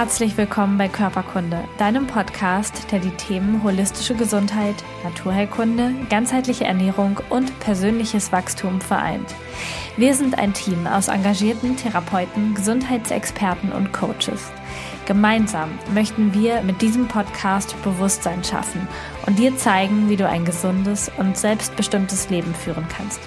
Herzlich willkommen bei Körperkunde, deinem Podcast, der die Themen holistische Gesundheit, Naturheilkunde, ganzheitliche Ernährung und persönliches Wachstum vereint. Wir sind ein Team aus engagierten Therapeuten, Gesundheitsexperten und Coaches. Gemeinsam möchten wir mit diesem Podcast Bewusstsein schaffen und dir zeigen, wie du ein gesundes und selbstbestimmtes Leben führen kannst.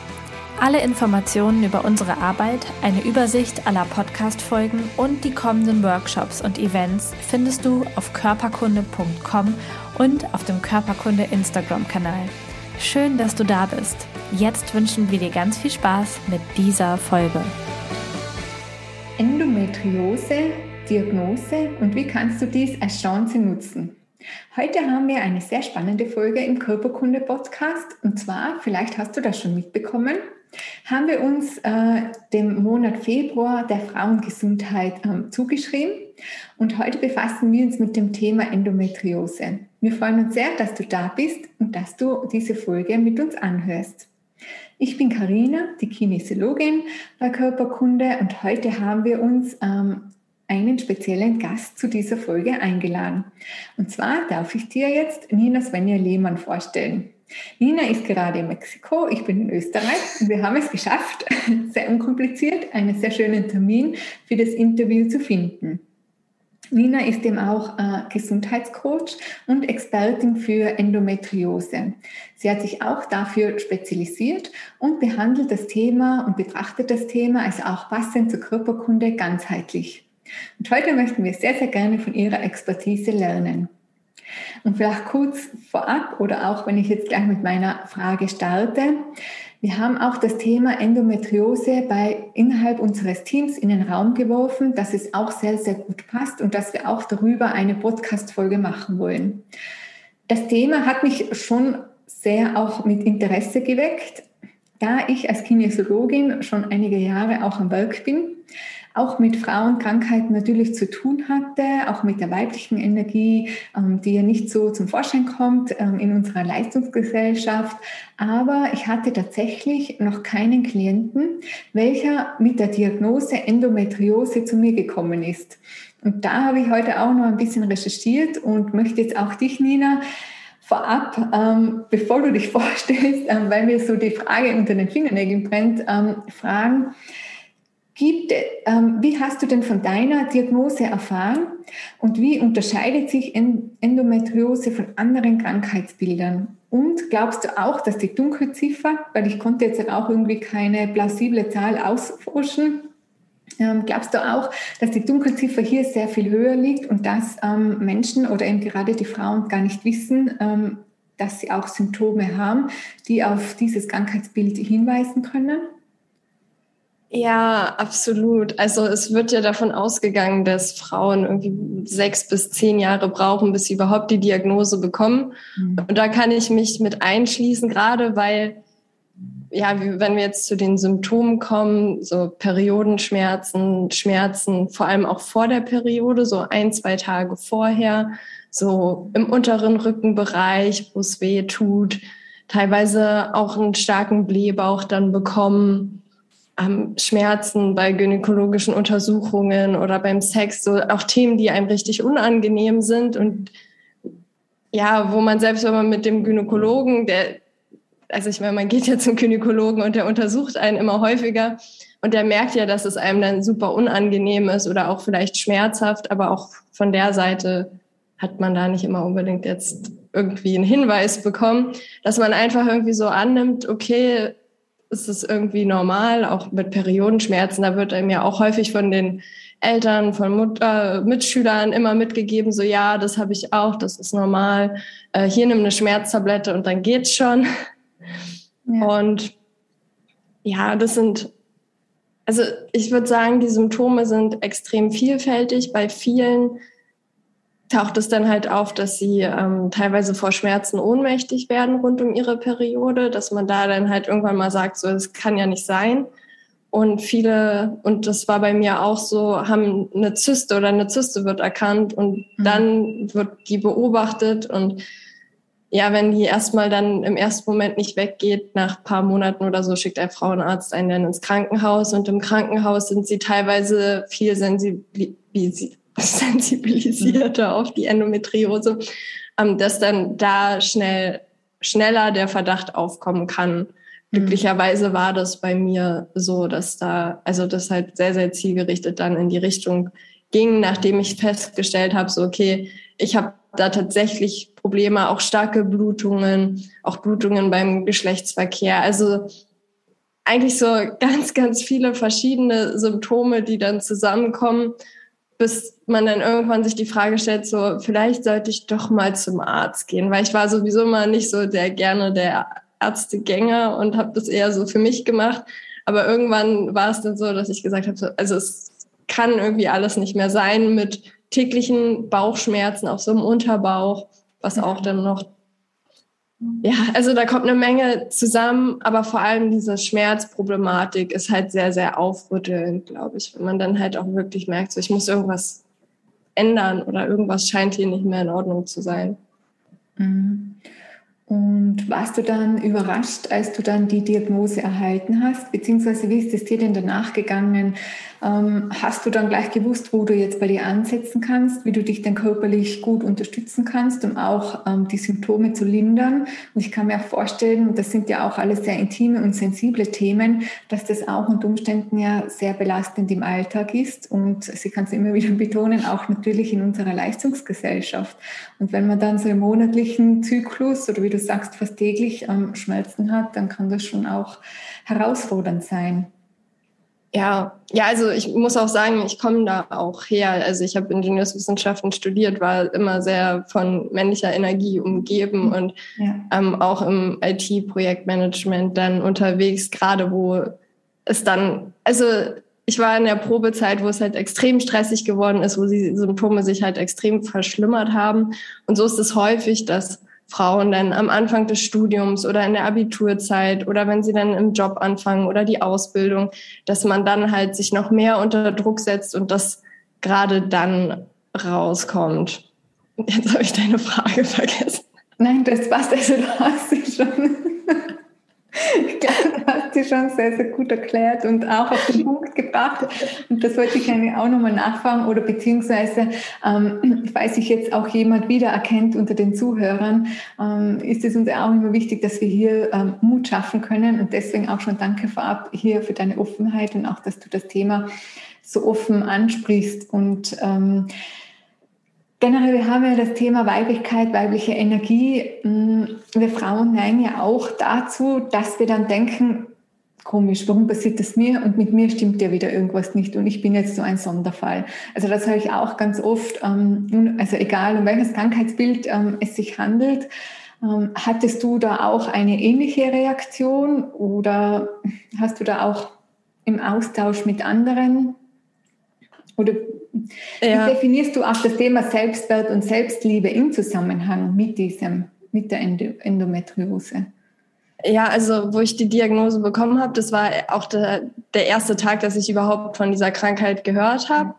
Alle Informationen über unsere Arbeit, eine Übersicht aller Podcast-Folgen und die kommenden Workshops und Events findest du auf körperkunde.com und auf dem Körperkunde Instagram-Kanal. Schön, dass du da bist. Jetzt wünschen wir dir ganz viel Spaß mit dieser Folge. Endometriose, Diagnose und wie kannst du dies als Chance nutzen? Heute haben wir eine sehr spannende Folge im Körperkunde-Podcast und zwar, vielleicht hast du das schon mitbekommen, haben wir uns äh, dem Monat Februar der Frauengesundheit ähm, zugeschrieben und heute befassen wir uns mit dem Thema Endometriose. Wir freuen uns sehr, dass du da bist und dass du diese Folge mit uns anhörst. Ich bin Karina, die Kinesiologin bei Körperkunde und heute haben wir uns ähm, einen speziellen Gast zu dieser Folge eingeladen. Und zwar darf ich dir jetzt Nina Svenja Lehmann vorstellen. Nina ist gerade in Mexiko, ich bin in Österreich und wir haben es geschafft, sehr unkompliziert, einen sehr schönen Termin für das Interview zu finden. Nina ist eben auch äh, Gesundheitscoach und Expertin für Endometriose. Sie hat sich auch dafür spezialisiert und behandelt das Thema und betrachtet das Thema als auch passend zur Körperkunde ganzheitlich. Und heute möchten wir sehr, sehr gerne von ihrer Expertise lernen. Und vielleicht kurz vorab oder auch wenn ich jetzt gleich mit meiner Frage starte. Wir haben auch das Thema Endometriose bei innerhalb unseres Teams in den Raum geworfen, dass es auch sehr, sehr gut passt und dass wir auch darüber eine Podcast-Folge machen wollen. Das Thema hat mich schon sehr auch mit Interesse geweckt, da ich als Kinesiologin schon einige Jahre auch am Werk bin auch mit Frauenkrankheiten natürlich zu tun hatte, auch mit der weiblichen Energie, ähm, die ja nicht so zum Vorschein kommt ähm, in unserer Leistungsgesellschaft. Aber ich hatte tatsächlich noch keinen Klienten, welcher mit der Diagnose Endometriose zu mir gekommen ist. Und da habe ich heute auch noch ein bisschen recherchiert und möchte jetzt auch dich, Nina, vorab, ähm, bevor du dich vorstellst, ähm, weil mir so die Frage unter den Fingernägeln brennt, ähm, fragen, Gibt, ähm, wie hast du denn von deiner Diagnose erfahren und wie unterscheidet sich Endometriose von anderen Krankheitsbildern? Und glaubst du auch, dass die Dunkelziffer, weil ich konnte jetzt auch irgendwie keine plausible Zahl ausforschen, ähm, glaubst du auch, dass die Dunkelziffer hier sehr viel höher liegt und dass ähm, Menschen oder eben gerade die Frauen gar nicht wissen, ähm, dass sie auch Symptome haben, die auf dieses Krankheitsbild hinweisen können? Ja, absolut. Also es wird ja davon ausgegangen, dass Frauen irgendwie sechs bis zehn Jahre brauchen, bis sie überhaupt die Diagnose bekommen. Mhm. Und da kann ich mich mit einschließen, gerade weil, ja, wenn wir jetzt zu den Symptomen kommen, so Periodenschmerzen, Schmerzen, vor allem auch vor der Periode, so ein, zwei Tage vorher, so im unteren Rückenbereich, wo es weh tut, teilweise auch einen starken Blähbauch dann bekommen ähm, Schmerzen bei gynäkologischen Untersuchungen oder beim Sex, so auch Themen, die einem richtig unangenehm sind und ja, wo man selbst, wenn man mit dem Gynäkologen, der, also ich meine, man geht ja zum Gynäkologen und der untersucht einen immer häufiger und der merkt ja, dass es einem dann super unangenehm ist oder auch vielleicht schmerzhaft, aber auch von der Seite hat man da nicht immer unbedingt jetzt irgendwie einen Hinweis bekommen, dass man einfach irgendwie so annimmt, okay, ist es irgendwie normal, auch mit Periodenschmerzen. Da wird einem ja auch häufig von den Eltern, von Mutter, Mitschülern immer mitgegeben, so ja, das habe ich auch, das ist normal. Äh, hier nimm eine Schmerztablette und dann geht's schon. Ja. Und ja, das sind, also ich würde sagen, die Symptome sind extrem vielfältig bei vielen taucht es dann halt auf, dass sie ähm, teilweise vor Schmerzen ohnmächtig werden rund um ihre Periode, dass man da dann halt irgendwann mal sagt, so, es kann ja nicht sein. Und viele, und das war bei mir auch so, haben eine Zyste oder eine Zyste wird erkannt und mhm. dann wird die beobachtet und ja, wenn die erstmal dann im ersten Moment nicht weggeht, nach ein paar Monaten oder so, schickt ein Frauenarzt einen dann ins Krankenhaus und im Krankenhaus sind sie teilweise viel sensibil sensibilisierter auf die Endometriose, ähm, dass dann da schnell schneller der Verdacht aufkommen kann. Mhm. Glücklicherweise war das bei mir so, dass da, also das halt sehr, sehr zielgerichtet dann in die Richtung ging, nachdem ich festgestellt habe, so okay, ich habe da tatsächlich Probleme, auch starke Blutungen, auch Blutungen beim Geschlechtsverkehr. Also eigentlich so ganz, ganz viele verschiedene Symptome, die dann zusammenkommen, bis man dann irgendwann sich die Frage stellt, so vielleicht sollte ich doch mal zum Arzt gehen, weil ich war sowieso mal nicht so der gerne der Ärztegänger und habe das eher so für mich gemacht. Aber irgendwann war es dann so, dass ich gesagt habe, so, also es kann irgendwie alles nicht mehr sein mit täglichen Bauchschmerzen, auch so im Unterbauch, was auch dann noch ja, also da kommt eine Menge zusammen, aber vor allem diese Schmerzproblematik ist halt sehr, sehr aufrüttelnd, glaube ich, wenn man dann halt auch wirklich merkt, so ich muss irgendwas ändern oder irgendwas scheint hier nicht mehr in Ordnung zu sein. Mhm. Und warst du dann überrascht, als du dann die Diagnose erhalten hast? Beziehungsweise wie ist es dir denn danach gegangen? Ähm, hast du dann gleich gewusst, wo du jetzt bei dir ansetzen kannst, wie du dich dann körperlich gut unterstützen kannst, um auch ähm, die Symptome zu lindern? Und ich kann mir auch vorstellen, das sind ja auch alles sehr intime und sensible Themen, dass das auch unter Umständen ja sehr belastend im Alltag ist. Und sie kann es immer wieder betonen, auch natürlich in unserer Leistungsgesellschaft. Und wenn man dann so im monatlichen Zyklus oder wie du sagst, fast täglich ähm, Schmerzen hat, dann kann das schon auch herausfordernd sein. Ja, ja, also ich muss auch sagen, ich komme da auch her. Also ich habe Ingenieurswissenschaften studiert, war immer sehr von männlicher Energie umgeben mhm. und ja. ähm, auch im IT-Projektmanagement dann unterwegs, gerade wo es dann, also ich war in der Probezeit, wo es halt extrem stressig geworden ist, wo die Symptome sich halt extrem verschlimmert haben. Und so ist es häufig, dass Frauen dann am Anfang des Studiums oder in der Abiturzeit oder wenn sie dann im Job anfangen oder die Ausbildung, dass man dann halt sich noch mehr unter Druck setzt und das gerade dann rauskommt. Jetzt habe ich deine Frage vergessen. Nein, das passt also, du hast sie schon. Ich glaube, hast du schon sehr, sehr gut erklärt und auch auf den Punkt gebracht. Und das wollte ich eigentlich auch nochmal nachfragen oder beziehungsweise, ähm, falls sich jetzt auch jemand wiedererkennt unter den Zuhörern, ähm, ist es uns auch immer wichtig, dass wir hier ähm, Mut schaffen können. Und deswegen auch schon danke vorab hier für deine Offenheit und auch, dass du das Thema so offen ansprichst. Und ähm, Generell, wir haben ja das Thema Weiblichkeit, weibliche Energie. Mm, wir Frauen neigen ja auch dazu, dass wir dann denken, komisch, warum passiert das mir? Und mit mir stimmt ja wieder irgendwas nicht und ich bin jetzt so ein Sonderfall. Also das höre ich auch ganz oft, ähm, also egal um welches Krankheitsbild ähm, es sich handelt. Ähm, hattest du da auch eine ähnliche Reaktion oder hast du da auch im Austausch mit anderen oder ja. wie definierst du auch das Thema Selbstwert und Selbstliebe im Zusammenhang mit diesem, mit der Endometriose? Ja, also wo ich die Diagnose bekommen habe, das war auch der, der erste Tag, dass ich überhaupt von dieser Krankheit gehört habe.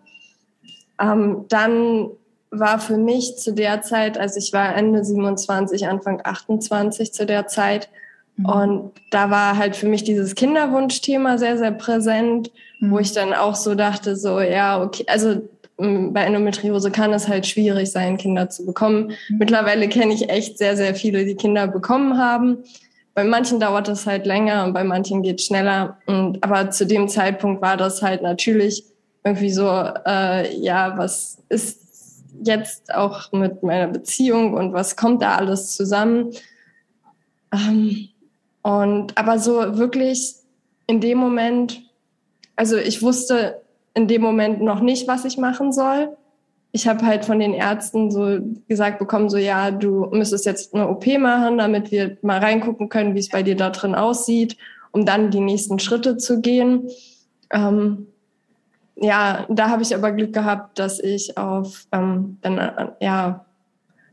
Ähm, dann war für mich zu der Zeit, also ich war Ende 27, Anfang 28 zu der Zeit, Mhm. Und da war halt für mich dieses Kinderwunschthema sehr, sehr präsent, mhm. wo ich dann auch so dachte, so, ja, okay, also bei Endometriose kann es halt schwierig sein, Kinder zu bekommen. Mhm. Mittlerweile kenne ich echt sehr, sehr viele, die Kinder bekommen haben. Bei manchen dauert das halt länger und bei manchen geht es schneller. Und, aber zu dem Zeitpunkt war das halt natürlich irgendwie so, äh, ja, was ist jetzt auch mit meiner Beziehung und was kommt da alles zusammen? Ähm, und aber so wirklich in dem Moment, also ich wusste in dem Moment noch nicht, was ich machen soll. Ich habe halt von den Ärzten so gesagt bekommen, so ja, du müsstest jetzt eine OP machen, damit wir mal reingucken können, wie es bei dir da drin aussieht, um dann die nächsten Schritte zu gehen. Ähm, ja, da habe ich aber Glück gehabt, dass ich auf ähm, dann äh, ja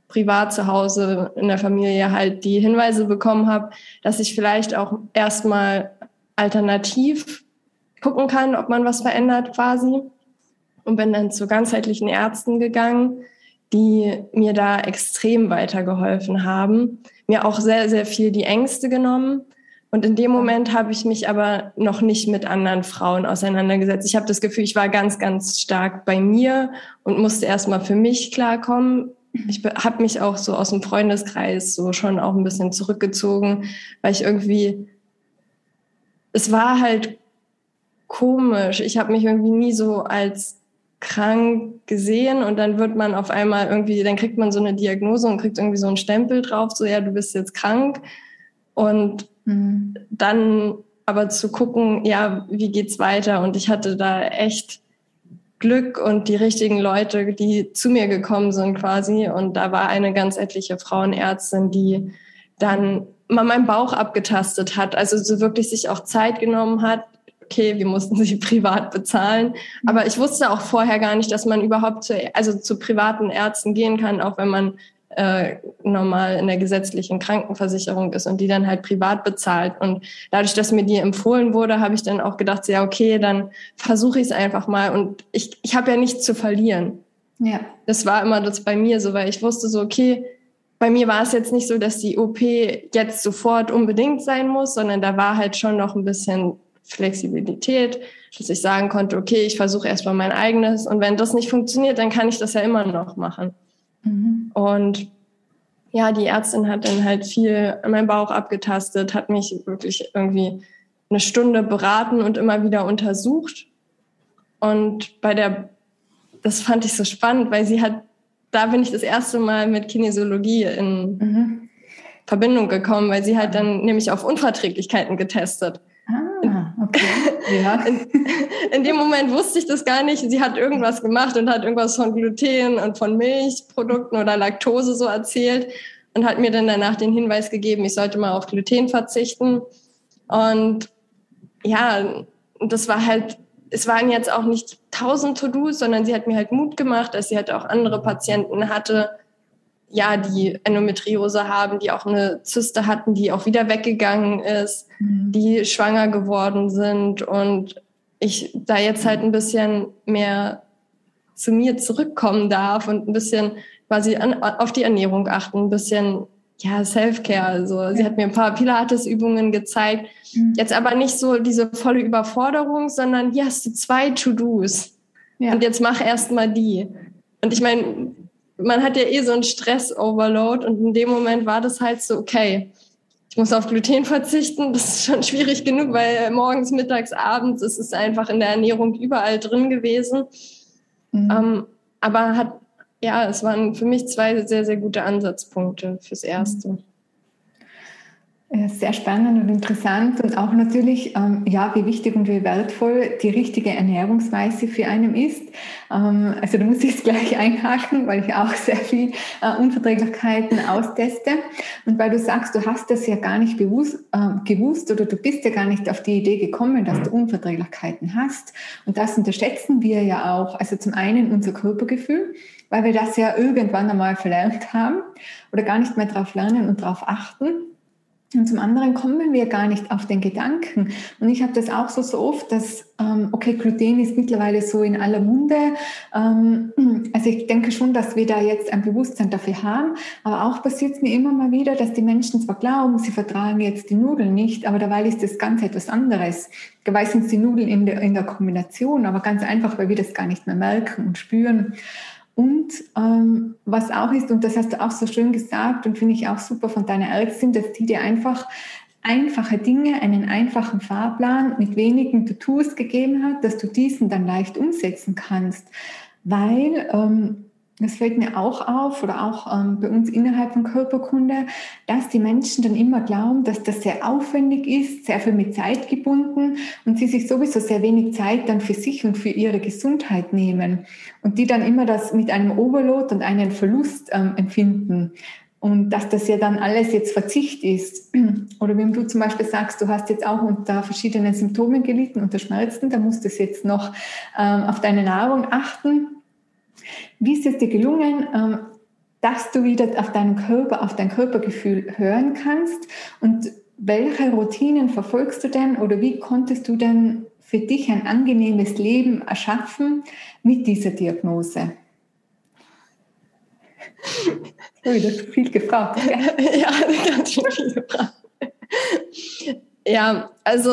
privat zu Hause in der Familie halt die Hinweise bekommen habe, dass ich vielleicht auch erstmal alternativ gucken kann, ob man was verändert quasi. Und bin dann zu ganzheitlichen Ärzten gegangen, die mir da extrem weitergeholfen haben. Mir auch sehr, sehr viel die Ängste genommen, Und in dem Moment habe ich mich aber noch nicht mit anderen Frauen auseinandergesetzt. Ich habe das Gefühl, ich war ganz, ganz stark bei mir und musste erstmal für mich klarkommen. Ich habe mich auch so aus dem Freundeskreis so schon auch ein bisschen zurückgezogen, weil ich irgendwie, es war halt komisch. Ich habe mich irgendwie nie so als krank gesehen und dann wird man auf einmal irgendwie, dann kriegt man so eine Diagnose und kriegt irgendwie so einen Stempel drauf, so ja, du bist jetzt krank. Und Mhm. Dann aber zu gucken, ja, wie geht's weiter? Und ich hatte da echt Glück und die richtigen Leute, die zu mir gekommen sind quasi. Und da war eine ganz etliche Frauenärztin, die dann mal meinen Bauch abgetastet hat, also so wirklich sich auch Zeit genommen hat. Okay, wir mussten sie privat bezahlen. Aber ich wusste auch vorher gar nicht, dass man überhaupt zu, also zu privaten Ärzten gehen kann, auch wenn man äh, normal in der gesetzlichen Krankenversicherung ist und die dann halt privat bezahlt. Und dadurch, dass mir die empfohlen wurde, habe ich dann auch gedacht, ja, okay, dann versuche ich es einfach mal. Und ich, ich habe ja nichts zu verlieren. Ja. Das war immer das bei mir so, weil ich wusste so, okay, bei mir war es jetzt nicht so, dass die OP jetzt sofort unbedingt sein muss, sondern da war halt schon noch ein bisschen Flexibilität, dass ich sagen konnte, okay, ich versuche erstmal mein eigenes und wenn das nicht funktioniert, dann kann ich das ja immer noch machen. Mhm. Und ja, die Ärztin hat dann halt viel meinen Bauch abgetastet, hat mich wirklich irgendwie eine Stunde beraten und immer wieder untersucht. Und bei der, das fand ich so spannend, weil sie hat, da bin ich das erste Mal mit Kinesiologie in mhm. Verbindung gekommen, weil sie halt dann nämlich auf Unverträglichkeiten getestet. Okay. Ja. In, in, dem Moment wusste ich das gar nicht. Sie hat irgendwas gemacht und hat irgendwas von Gluten und von Milchprodukten oder Laktose so erzählt und hat mir dann danach den Hinweis gegeben, ich sollte mal auf Gluten verzichten. Und ja, das war halt, es waren jetzt auch nicht tausend To-Dos, sondern sie hat mir halt Mut gemacht, dass sie halt auch andere Patienten hatte, ja, die Endometriose haben, die auch eine Zyste hatten, die auch wieder weggegangen ist, mhm. die schwanger geworden sind und ich da jetzt halt ein bisschen mehr zu mir zurückkommen darf und ein bisschen quasi an, auf die Ernährung achten, ein bisschen ja, Self-Care. Also sie hat mir ein paar Pilates-Übungen gezeigt. Mhm. Jetzt aber nicht so diese volle Überforderung, sondern hier hast du zwei To-Dos. Ja. Und jetzt mach erst mal die. Und ich meine, man hat ja eh so einen Stress-Overload und in dem Moment war das halt so, okay, ich muss auf Gluten verzichten. Das ist schon schwierig genug, weil morgens, mittags, abends ist es einfach in der Ernährung überall drin gewesen. Mhm. Ähm, aber hat, ja, es waren für mich zwei sehr, sehr gute Ansatzpunkte fürs Erste. Mhm. Sehr spannend und interessant und auch natürlich, ähm, ja, wie wichtig und wie wertvoll die richtige Ernährungsweise für einen ist. Ähm, also da muss ich jetzt gleich einhaken, weil ich auch sehr viel äh, Unverträglichkeiten austeste. Und weil du sagst, du hast das ja gar nicht bewusst, äh, gewusst oder du bist ja gar nicht auf die Idee gekommen, dass du Unverträglichkeiten hast. Und das unterschätzen wir ja auch. Also zum einen unser Körpergefühl, weil wir das ja irgendwann einmal verlernt haben oder gar nicht mehr darauf lernen und darauf achten. Und zum anderen kommen wir gar nicht auf den Gedanken. Und ich habe das auch so, so oft, dass, ähm, okay, Gluten ist mittlerweile so in aller Munde. Ähm, also ich denke schon, dass wir da jetzt ein Bewusstsein dafür haben. Aber auch passiert es mir immer mal wieder, dass die Menschen zwar glauben, sie vertragen jetzt die Nudeln nicht, aber dabei ist das ganz etwas anderes. Dabei sind es die Nudeln in der, in der Kombination, aber ganz einfach, weil wir das gar nicht mehr merken und spüren. Und ähm, was auch ist, und das hast du auch so schön gesagt und finde ich auch super von deiner Ärztin, dass die dir einfach einfache Dinge, einen einfachen Fahrplan mit wenigen To-Dos gegeben hat, dass du diesen dann leicht umsetzen kannst. Weil ähm, das fällt mir auch auf oder auch ähm, bei uns innerhalb von Körperkunde, dass die Menschen dann immer glauben, dass das sehr aufwendig ist, sehr viel mit Zeit gebunden und sie sich sowieso sehr wenig Zeit dann für sich und für ihre Gesundheit nehmen und die dann immer das mit einem Overload und einem Verlust ähm, empfinden. Und dass das ja dann alles jetzt Verzicht ist. Oder wenn du zum Beispiel sagst, du hast jetzt auch unter verschiedenen Symptomen gelitten, unter Schmerzen, da musst du jetzt noch ähm, auf deine Nahrung achten wie ist es dir gelungen, ähm, dass du wieder auf deinen Körper, auf dein Körpergefühl hören kannst? Und welche Routinen verfolgst du denn oder wie konntest du denn für dich ein angenehmes Leben erschaffen mit dieser Diagnose? Oh, das ist viel gefragt. ja, ganz schön viel gefragt. Ja, also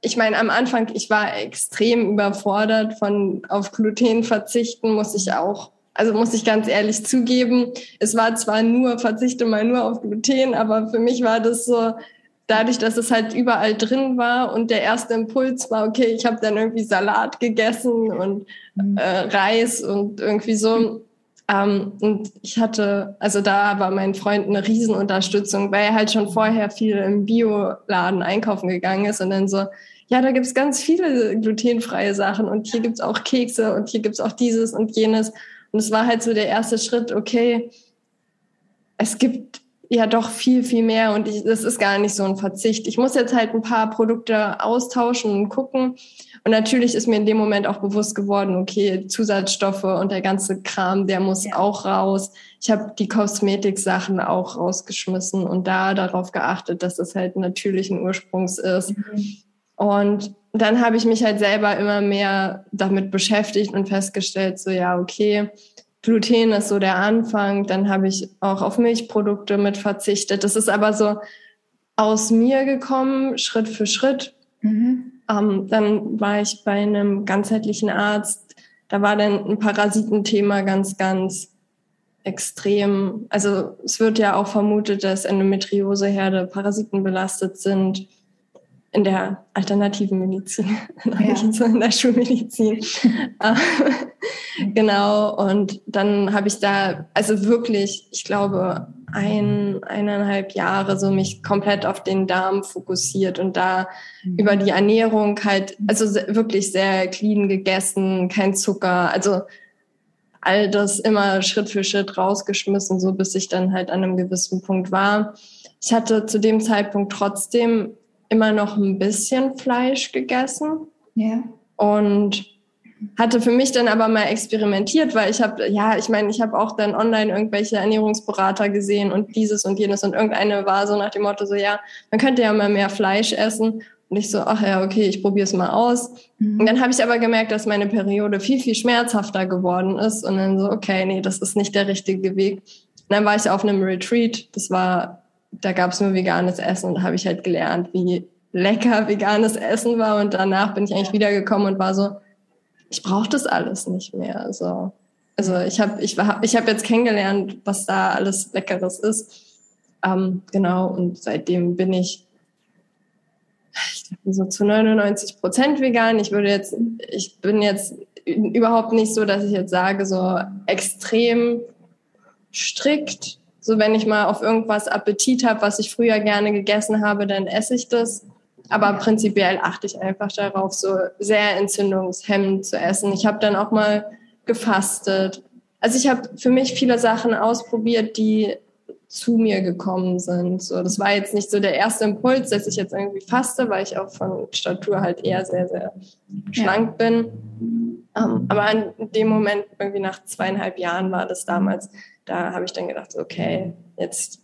ich meine, am Anfang, ich war extrem überfordert von auf Gluten verzichten, muss ich auch, also muss ich ganz ehrlich zugeben. Es war zwar nur, verzichte mal nur auf Gluten, aber für mich war das so, dadurch, dass es halt überall drin war und der erste Impuls war, okay, ich habe dann irgendwie Salat gegessen und mhm. äh, Reis und irgendwie so. Ähm, und ich hatte, also da war mein Freund eine Riesenunterstützung, weil er halt schon vorher viel im Bioladen einkaufen gegangen ist und dann so, ja, da gibt's ganz viele glutenfreie Sachen und hier gibt's auch Kekse und hier gibt's auch dieses und jenes. Und es war halt so der erste Schritt, okay, es gibt ja doch viel, viel mehr und ich, das ist gar nicht so ein Verzicht. Ich muss jetzt halt ein paar Produkte austauschen und gucken. Und natürlich ist mir in dem Moment auch bewusst geworden, okay, Zusatzstoffe und der ganze Kram, der muss ja. auch raus. Ich habe die Kosmetik-Sachen auch rausgeschmissen und da darauf geachtet, dass es halt natürlichen Ursprungs ist. Mhm. Und dann habe ich mich halt selber immer mehr damit beschäftigt und festgestellt, so ja, okay, Gluten ist so der Anfang. Dann habe ich auch auf Milchprodukte mit verzichtet. Das ist aber so aus mir gekommen, Schritt für Schritt. Mhm. Ähm, dann war ich bei einem ganzheitlichen Arzt. Da war dann ein Parasitenthema ganz, ganz extrem. Also es wird ja auch vermutet, dass Endometrioseherde parasitenbelastet sind in der alternativen Medizin, ja. so in der Schulmedizin. genau, und dann habe ich da, also wirklich, ich glaube, ein, eineinhalb Jahre so mich komplett auf den Darm fokussiert und da mhm. über die Ernährung halt, also wirklich sehr clean gegessen, kein Zucker, also all das immer Schritt für Schritt rausgeschmissen, so bis ich dann halt an einem gewissen Punkt war. Ich hatte zu dem Zeitpunkt trotzdem immer noch ein bisschen Fleisch gegessen. Ja. Und hatte für mich dann aber mal experimentiert, weil ich habe, ja, ich meine, ich habe auch dann online irgendwelche Ernährungsberater gesehen und dieses und jenes und irgendeine war so nach dem Motto so, ja, man könnte ja mal mehr Fleisch essen. Und ich so, ach ja, okay, ich probiere es mal aus. Mhm. Und dann habe ich aber gemerkt, dass meine Periode viel, viel schmerzhafter geworden ist. Und dann so, okay, nee, das ist nicht der richtige Weg. Und dann war ich auf einem Retreat. Das war da gab es nur veganes Essen und da habe ich halt gelernt, wie lecker veganes Essen war. Und danach bin ich eigentlich wiedergekommen und war so, ich brauche das alles nicht mehr. Also, also ich habe ich war, ich hab jetzt kennengelernt, was da alles Leckeres ist. Ähm, genau, und seitdem bin ich, ich glaube, so zu 99 Prozent vegan. Ich würde jetzt, ich bin jetzt überhaupt nicht so, dass ich jetzt sage, so extrem strikt so, wenn ich mal auf irgendwas Appetit habe, was ich früher gerne gegessen habe, dann esse ich das. Aber prinzipiell achte ich einfach darauf, so sehr entzündungshemmend zu essen. Ich habe dann auch mal gefastet. Also ich habe für mich viele Sachen ausprobiert, die zu mir gekommen sind. So, das war jetzt nicht so der erste Impuls, dass ich jetzt irgendwie faste, weil ich auch von Statur halt eher sehr, sehr schlank ja. bin. Um, ähm, aber in dem Moment, irgendwie nach zweieinhalb Jahren war das damals, da habe ich dann gedacht, okay, jetzt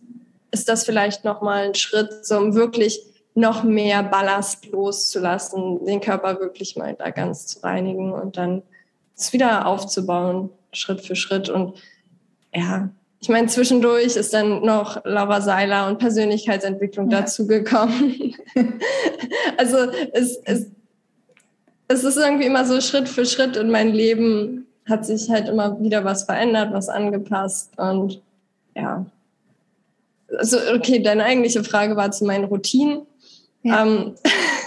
ist das vielleicht nochmal ein Schritt, so um wirklich noch mehr Ballast loszulassen, den Körper wirklich mal da ganz zu reinigen und dann es wieder aufzubauen, Schritt für Schritt. Und ja, ich meine, zwischendurch ist dann noch Laura Seiler und Persönlichkeitsentwicklung ja. dazugekommen. also es, es, es ist irgendwie immer so Schritt für Schritt in mein Leben hat sich halt immer wieder was verändert, was angepasst und ja. Also, okay, deine eigentliche Frage war zu meinen Routinen. Ja. Ähm,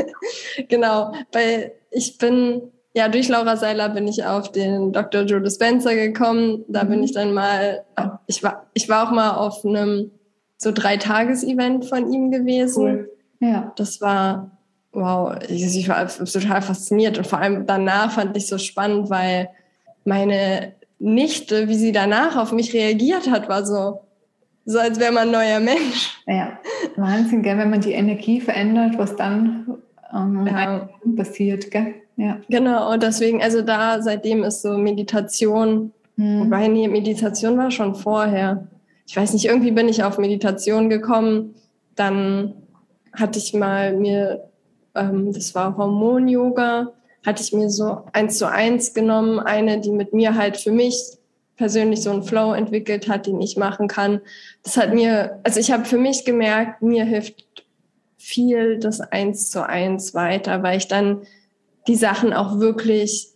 genau, weil ich bin, ja, durch Laura Seiler bin ich auf den Dr. Joe Dispenza gekommen. Da mhm. bin ich dann mal, ich war, ich war auch mal auf einem so Drei-Tages-Event von ihm gewesen. Cool. Ja. Das war, wow, ich, ich war total fasziniert und vor allem danach fand ich so spannend, weil meine Nichte, wie sie danach auf mich reagiert hat, war so, so als wäre man ein neuer Mensch. Ja, Wahnsinn, gell, wenn man die Energie verändert, was dann ähm, ja. passiert, gell? Ja. Genau, und deswegen, also da seitdem ist so Meditation, hm. wobei nee, Meditation war schon vorher. Ich weiß nicht, irgendwie bin ich auf Meditation gekommen, dann hatte ich mal mir, ähm, das war Hormon-Yoga, hatte ich mir so eins zu eins genommen, eine, die mit mir halt für mich persönlich so einen Flow entwickelt hat, den ich machen kann. Das hat mir, also ich habe für mich gemerkt, mir hilft viel das eins zu eins weiter, weil ich dann die Sachen auch wirklich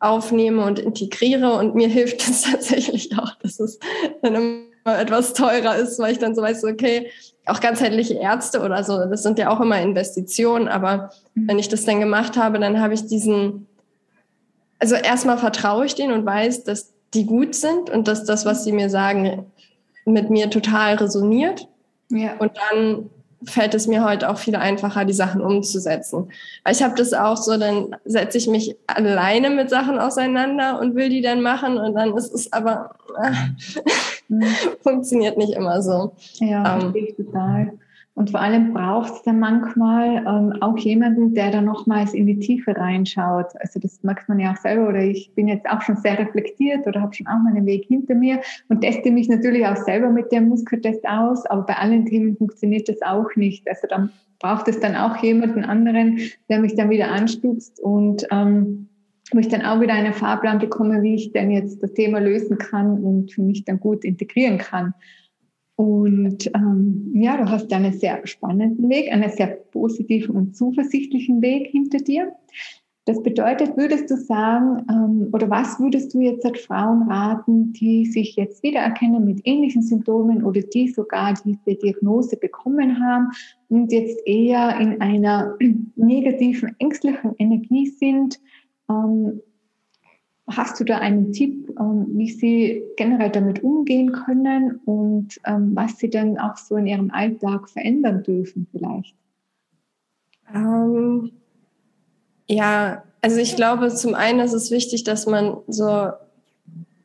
aufnehme und integriere und mir hilft es tatsächlich auch, dass es dann immer etwas teurer ist, weil ich dann so weiß, okay, auch ganzheitliche Ärzte oder so, das sind ja auch immer Investitionen, aber mhm. wenn ich das dann gemacht habe, dann habe ich diesen, also erstmal vertraue ich denen und weiß, dass die gut sind und dass das, was sie mir sagen, mit mir total resoniert. Ja. Und dann fällt es mir heute auch viel einfacher, die Sachen umzusetzen. Weil ich habe das auch so, dann setze ich mich alleine mit Sachen auseinander und will die dann machen und dann ist es aber äh, funktioniert nicht immer so. Ja, ähm, total. Und vor allem braucht es dann manchmal ähm, auch jemanden, der da nochmals in die Tiefe reinschaut. Also das merkt man ja auch selber oder ich bin jetzt auch schon sehr reflektiert oder habe schon auch meinen Weg hinter mir und teste mich natürlich auch selber mit dem Muskeltest aus, aber bei allen Themen funktioniert das auch nicht. Also dann braucht es dann auch jemanden anderen, der mich dann wieder anstupst und ähm, wo ich dann auch wieder einen Fahrplan bekomme, wie ich denn jetzt das Thema lösen kann und für mich dann gut integrieren kann. Und ähm, ja, du hast einen sehr spannenden Weg, einen sehr positiven und zuversichtlichen Weg hinter dir. Das bedeutet, würdest du sagen, ähm, oder was würdest du jetzt an Frauen raten, die sich jetzt wiedererkennen mit ähnlichen Symptomen oder die sogar diese Diagnose bekommen haben und jetzt eher in einer negativen, ängstlichen Energie sind? Ähm, Hast du da einen Tipp, ähm, wie Sie generell damit umgehen können und ähm, was Sie dann auch so in Ihrem Alltag verändern dürfen vielleicht? Ähm, ja, also ich glaube, zum einen ist es wichtig, dass man so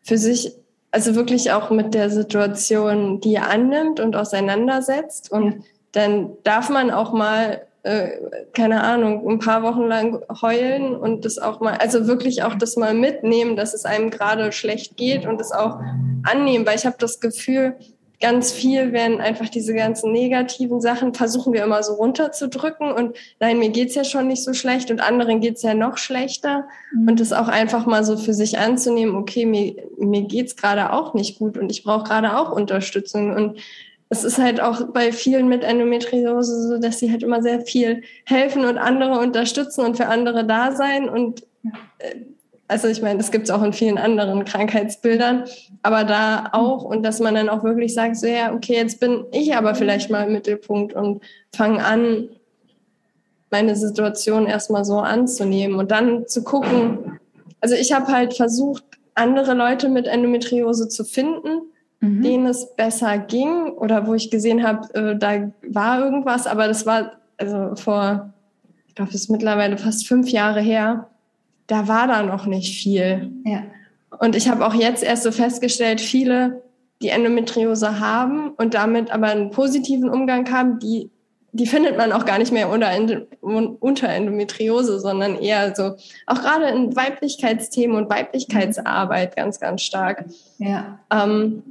für sich, also wirklich auch mit der Situation, die er annimmt und auseinandersetzt. Und ja. dann darf man auch mal keine Ahnung, ein paar Wochen lang heulen und das auch mal, also wirklich auch das mal mitnehmen, dass es einem gerade schlecht geht und das auch annehmen, weil ich habe das Gefühl, ganz viel werden einfach diese ganzen negativen Sachen, versuchen wir immer so runterzudrücken. Und nein, mir geht's ja schon nicht so schlecht und anderen geht's ja noch schlechter. Mhm. und das auch einfach mal so für sich anzunehmen, okay, mir, mir geht's gerade auch nicht gut und ich brauche gerade auch Unterstützung. Und es ist halt auch bei vielen mit Endometriose so, dass sie halt immer sehr viel helfen und andere unterstützen und für andere da sein. Und äh, also ich meine, das gibt es auch in vielen anderen Krankheitsbildern, aber da auch und dass man dann auch wirklich sagt, so ja, okay, jetzt bin ich aber vielleicht mal im Mittelpunkt und fange an, meine Situation erstmal so anzunehmen und dann zu gucken. Also ich habe halt versucht, andere Leute mit Endometriose zu finden mhm. denen es besser ging oder wo ich gesehen habe, äh, da war irgendwas, aber das war also vor, ich glaube, es ist mittlerweile fast fünf Jahre her, da war da noch nicht viel. Ja. Und ich habe auch jetzt erst so festgestellt, viele, die Endometriose haben und damit aber einen positiven Umgang haben, die die findet man auch gar nicht mehr unter, Endometriose, sondern eher so, auch gerade in Weiblichkeitsthemen und Weiblichkeitsarbeit ganz, ganz stark. Ja. Ähm,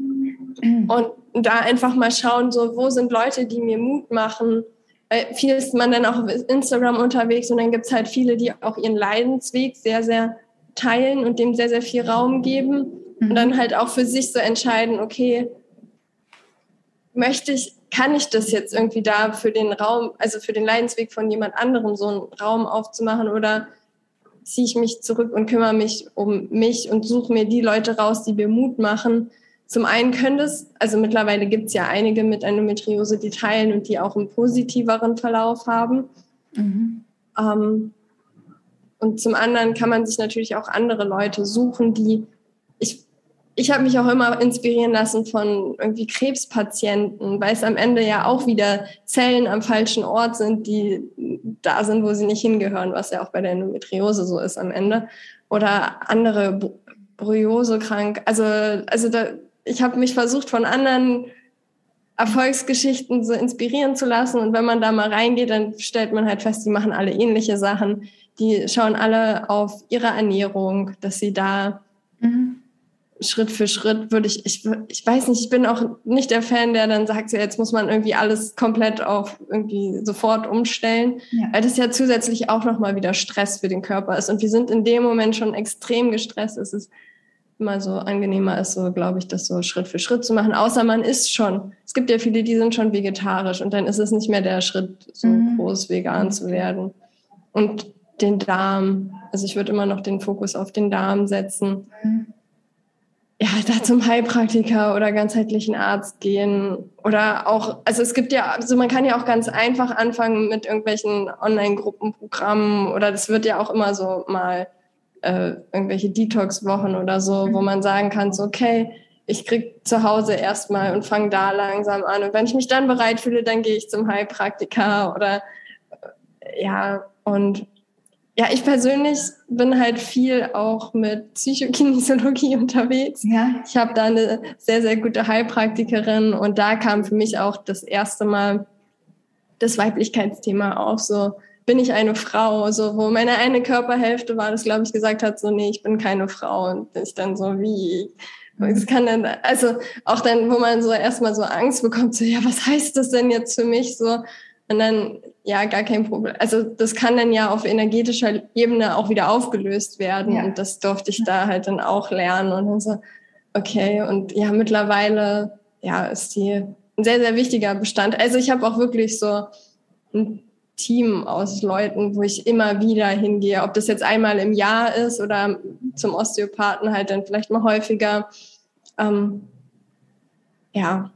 und da einfach mal schauen, so, wo sind Leute, die mir Mut machen? Weil viel ist man dann auch auf Instagram unterwegs und dann gibt es halt viele, die auch ihren Leidensweg sehr, sehr teilen und dem sehr, sehr viel Raum geben. Mhm. Und dann halt auch für sich so entscheiden, okay, möchte ich kann ich das jetzt irgendwie da für den Raum, also für den Leidensweg von jemand anderem so einen Raum aufzumachen oder ziehe ich mich zurück und kümmere mich um mich und suche mir die Leute raus, die mir Mut machen. Zum einen können das, also mittlerweile gibt es ja einige mit Endometriose, die teilen und die auch einen positiveren Verlauf haben. Mhm. Ähm, und zum anderen kann man sich natürlich auch andere Leute suchen, die ich habe mich auch immer inspirieren lassen von irgendwie Krebspatienten, weil es am Ende ja auch wieder Zellen am falschen Ort sind, die da sind, wo sie nicht hingehören, was ja auch bei der Endometriose so ist am Ende. Oder andere Bryose krank. Also, also da, ich habe mich versucht von anderen Erfolgsgeschichten so inspirieren zu lassen. Und wenn man da mal reingeht, dann stellt man halt fest, die machen alle ähnliche Sachen. Die schauen alle auf ihre Ernährung, dass sie da mhm Schritt für Schritt würde ich, ich, ich weiß nicht, ich bin auch nicht der Fan, der dann sagt, ja, jetzt muss man irgendwie alles komplett auf irgendwie sofort umstellen, ja. weil das ja zusätzlich auch nochmal wieder Stress für den Körper ist. Und wir sind in dem Moment schon extrem gestresst. Es ist immer so angenehmer ist, so glaube ich, das so Schritt für Schritt zu machen. Außer man ist schon. Es gibt ja viele, die sind schon vegetarisch und dann ist es nicht mehr der Schritt, so mhm. groß vegan zu werden. Und den Darm, also ich würde immer noch den Fokus auf den Darm setzen. Mhm. Ja, da zum Heilpraktiker oder ganzheitlichen Arzt gehen oder auch, also es gibt ja, also man kann ja auch ganz einfach anfangen mit irgendwelchen Online-Gruppenprogrammen oder das wird ja auch immer so mal äh, irgendwelche Detox-Wochen oder so, wo man sagen kann, so, okay, ich krieg zu Hause erstmal und fange da langsam an. Und wenn ich mich dann bereit fühle, dann gehe ich zum Heilpraktiker oder äh, ja, und ja, ich persönlich bin halt viel auch mit Psychokinesiologie unterwegs. Ja. Ich habe da eine sehr, sehr gute Heilpraktikerin und da kam für mich auch das erste Mal das Weiblichkeitsthema auf. So, bin ich eine Frau, so wo meine eine Körperhälfte war, das glaube ich gesagt hat, so nee, ich bin keine Frau und ich dann so wie es kann dann also auch dann, wo man so erstmal so Angst bekommt, so ja, was heißt das denn jetzt für mich so und dann ja gar kein Problem. Also das kann dann ja auf energetischer Ebene auch wieder aufgelöst werden ja. und das durfte ich da halt dann auch lernen und dann so okay und ja mittlerweile ja ist die ein sehr sehr wichtiger Bestand. Also ich habe auch wirklich so ein Team aus Leuten, wo ich immer wieder hingehe, ob das jetzt einmal im Jahr ist oder zum Osteopathen halt dann vielleicht mal häufiger. Ähm, ja,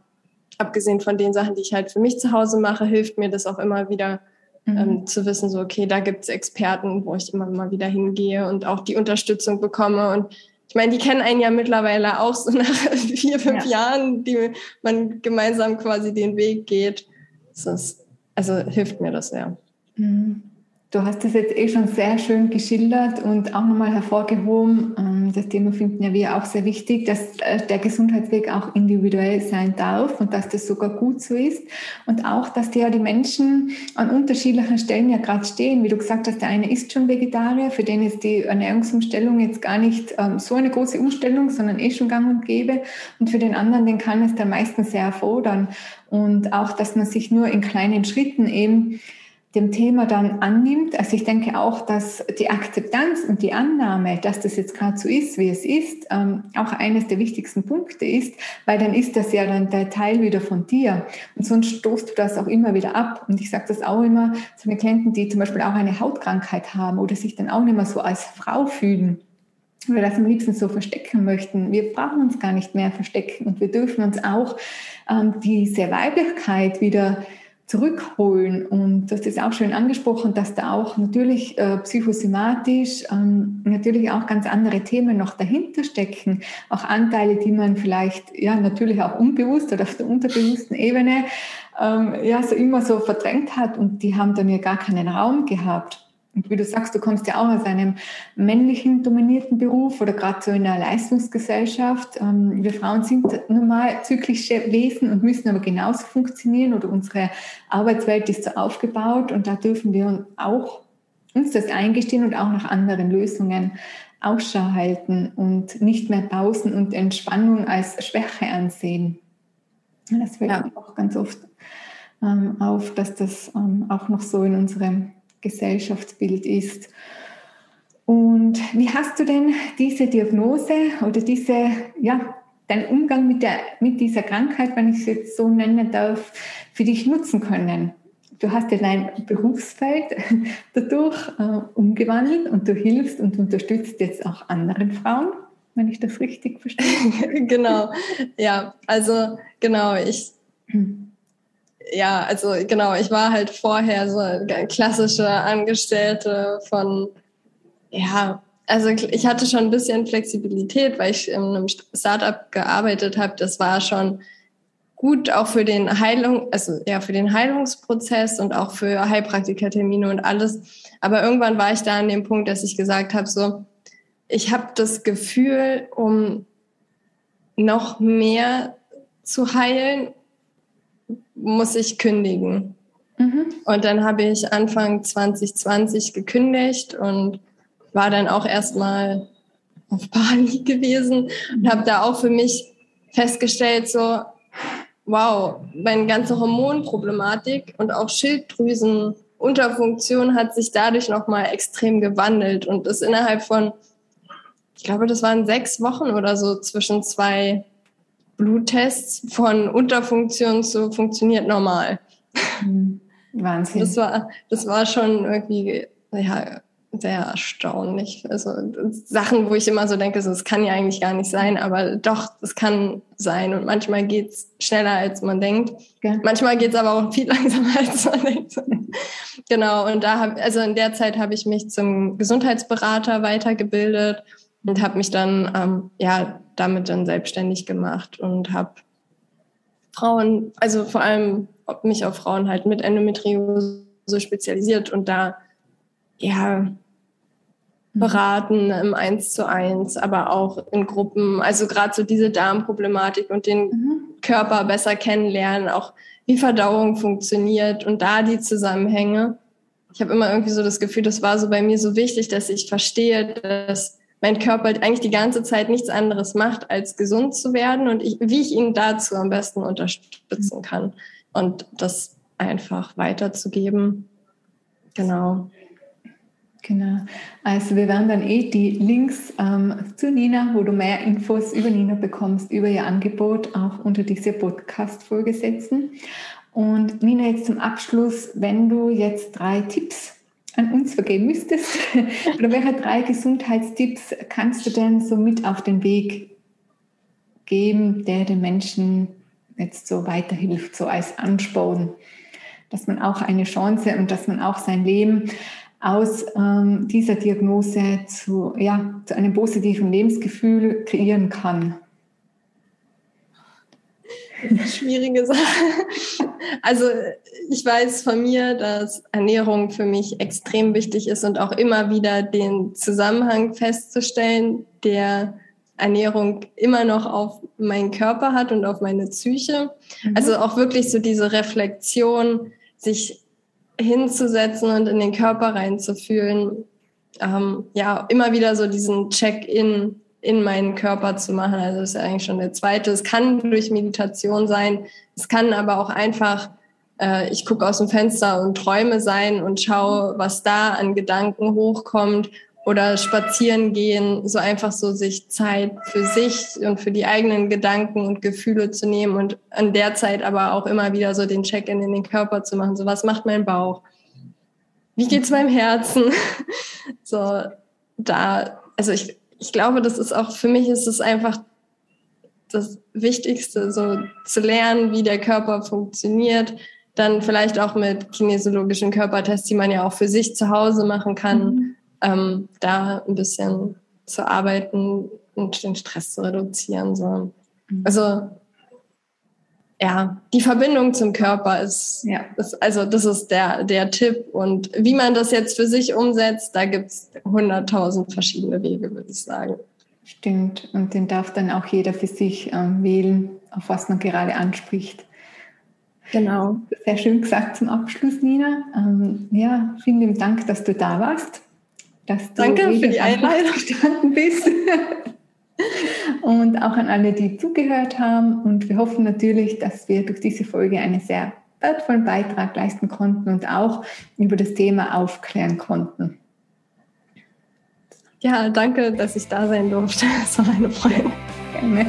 abgesehen von den Sachen, die ich halt für mich zu Hause mache, hilft mir das auch immer wieder mhm. ähm, zu wissen, so okay, da gibt es Experten, wo ich immer mal wieder hingehe und auch die Unterstützung bekomme. Und ich meine, die kennen einen ja mittlerweile auch so nach vier, fünf ja. Jahren, die man gemeinsam quasi den Weg geht. Das ist also hilft mir das sehr. Mhm. Du hast das jetzt eh schon sehr schön geschildert und auch nochmal hervorgehoben. Das Thema finden ja wir auch sehr wichtig, dass äh, der Gesundheitsweg auch individuell sein darf und dass das sogar gut so ist. Und auch, dass ja die Menschen an unterschiedlichen Stellen ja gerade stehen. Wie du gesagt hast, der eine ist schon Vegetarier, für den ist die Ernährungsumstellung jetzt gar nicht ähm, so eine große Umstellung, sondern eh schon gang und gäbe. Und für den anderen, den kann es dann meistens sehr erfordern. Und auch, dass man sich nur in kleinen Schritten eben dem Thema dann annimmt. Also ich denke auch, dass die Akzeptanz und die Annahme, dass das jetzt gerade so ist, wie es ist, ähm, auch eines der wichtigsten Punkte ist, weil dann ist das ja dann der Teil wieder von dir. Und sonst stoßt du das auch immer wieder ab. Und ich sage das auch immer zu den Klienten, die zum Beispiel auch eine Hautkrankheit haben oder sich dann auch nicht mehr so als Frau fühlen wir das am liebsten so verstecken möchten. Wir brauchen uns gar nicht mehr verstecken und wir dürfen uns auch ähm, diese Weiblichkeit wieder zurückholen. Und das ist auch schön angesprochen, dass da auch natürlich äh, psychosomatisch ähm, natürlich auch ganz andere Themen noch dahinter stecken. Auch Anteile, die man vielleicht ja natürlich auch unbewusst oder auf der unterbewussten Ebene ähm, ja so immer so verdrängt hat und die haben dann ja gar keinen Raum gehabt. Und wie du sagst, du kommst ja auch aus einem männlichen dominierten Beruf oder gerade so in einer Leistungsgesellschaft. Ähm, wir Frauen sind normal zyklische Wesen und müssen aber genauso funktionieren oder unsere Arbeitswelt ist so aufgebaut und da dürfen wir auch uns das eingestehen und auch nach anderen Lösungen Ausschau halten und nicht mehr Pausen und Entspannung als Schwäche ansehen. Das fällt ja. auch ganz oft ähm, auf, dass das ähm, auch noch so in unserem Gesellschaftsbild ist. Und wie hast du denn diese Diagnose oder diese, ja, deinen Umgang mit, der, mit dieser Krankheit, wenn ich es jetzt so nennen darf, für dich nutzen können? Du hast ja dein Berufsfeld dadurch äh, umgewandelt und du hilfst und unterstützt jetzt auch anderen Frauen, wenn ich das richtig verstehe. genau, ja, also genau, ich hm ja, also genau, ich war halt vorher so klassische Angestellte von, ja, also ich hatte schon ein bisschen Flexibilität, weil ich in einem Startup gearbeitet habe. Das war schon gut auch für den Heilung, also ja, für den Heilungsprozess und auch für Heilpraktikertermine und alles. Aber irgendwann war ich da an dem Punkt, dass ich gesagt habe, so, ich habe das Gefühl, um noch mehr zu heilen muss ich kündigen. Mhm. Und dann habe ich Anfang 2020 gekündigt und war dann auch erstmal auf Bali gewesen und habe da auch für mich festgestellt, so, wow, meine ganze Hormonproblematik und auch Schilddrüsenunterfunktion hat sich dadurch nochmal extrem gewandelt und ist innerhalb von ich glaube, das waren sechs Wochen oder so zwischen zwei Bluttests von Unterfunktion zu funktioniert normal. Mhm. Wahnsinn. Das war, das war schon irgendwie, ja, sehr erstaunlich. Also Sachen, wo ich immer so denke, so, das kann ja eigentlich gar nicht sein, aber doch, es kann sein. Und manchmal geht's schneller, als man denkt. Ja. Manchmal geht's aber auch viel langsamer, als man denkt. genau, und da habe also in der Zeit habe ich mich zum Gesundheitsberater weitergebildet und habe mich dann ähm, ja damit dann selbstständig gemacht und habe Frauen, also vor allem mich auf Frauen halt mit Endometriose spezialisiert und da ja, mhm. beraten im Eins zu eins, aber auch in Gruppen. Also gerade so diese Darmproblematik und den mhm. Körper besser kennenlernen, auch wie Verdauung funktioniert und da die Zusammenhänge. Ich habe immer irgendwie so das Gefühl, das war so bei mir so wichtig, dass ich verstehe, dass mein Körper eigentlich die ganze Zeit nichts anderes macht, als gesund zu werden und ich, wie ich ihn dazu am besten unterstützen kann und das einfach weiterzugeben. Genau. Genau. Also wir werden dann eh die Links ähm, zu Nina, wo du mehr Infos über Nina bekommst, über ihr Angebot, auch unter diese Podcast-Folge setzen. Und Nina, jetzt zum Abschluss, wenn du jetzt drei Tipps an uns vergeben müsstest, oder welche drei Gesundheitstipps kannst du denn so mit auf den Weg geben, der den Menschen jetzt so weiterhilft, so als Ansporn, dass man auch eine Chance und dass man auch sein Leben aus ähm, dieser Diagnose zu, ja, zu einem positiven Lebensgefühl kreieren kann? Schwierige Sache. Also ich weiß von mir, dass Ernährung für mich extrem wichtig ist und auch immer wieder den Zusammenhang festzustellen, der Ernährung immer noch auf meinen Körper hat und auf meine Psyche. Mhm. Also auch wirklich so diese Reflexion, sich hinzusetzen und in den Körper reinzufühlen. Ähm, ja, immer wieder so diesen Check-in in meinen Körper zu machen. Also das ist ja eigentlich schon der zweite. Es kann durch Meditation sein. Es kann aber auch einfach, äh, ich gucke aus dem Fenster und träume sein und schaue, was da an Gedanken hochkommt oder spazieren gehen, so einfach so sich Zeit für sich und für die eigenen Gedanken und Gefühle zu nehmen und an der Zeit aber auch immer wieder so den Check-in in den Körper zu machen. So, was macht mein Bauch? Wie geht's meinem Herzen? so, da, also ich, ich glaube, das ist auch, für mich ist es einfach das Wichtigste, so zu lernen, wie der Körper funktioniert. Dann vielleicht auch mit kinesiologischen Körpertests, die man ja auch für sich zu Hause machen kann. Mhm ähm, da ein bisschen zu arbeiten und den Stress zu reduzieren. So. Mhm. Also ja, die Verbindung zum Körper ist, ja. ist also das ist der, der Tipp. Und wie man das jetzt für sich umsetzt, da gibt es hunderttausend verschiedene Wege, würde ich sagen. Stimmt. Und den darf dann auch jeder für sich ähm, wählen, auf was man gerade anspricht. Genau. Sehr schön gesagt zum Abschluss, Nina. Ähm, ja, vielen Dank, dass du da warst dass du Danke für die Einladung gestanden bist. und auch an alle, die zugehört haben. Und wir hoffen natürlich, dass wir durch diese Folge einen sehr wertvollen Beitrag leisten konnten und auch über das Thema aufklären konnten. Ja, danke, dass ich da sein durfte. Es war eine Freude. Gerne.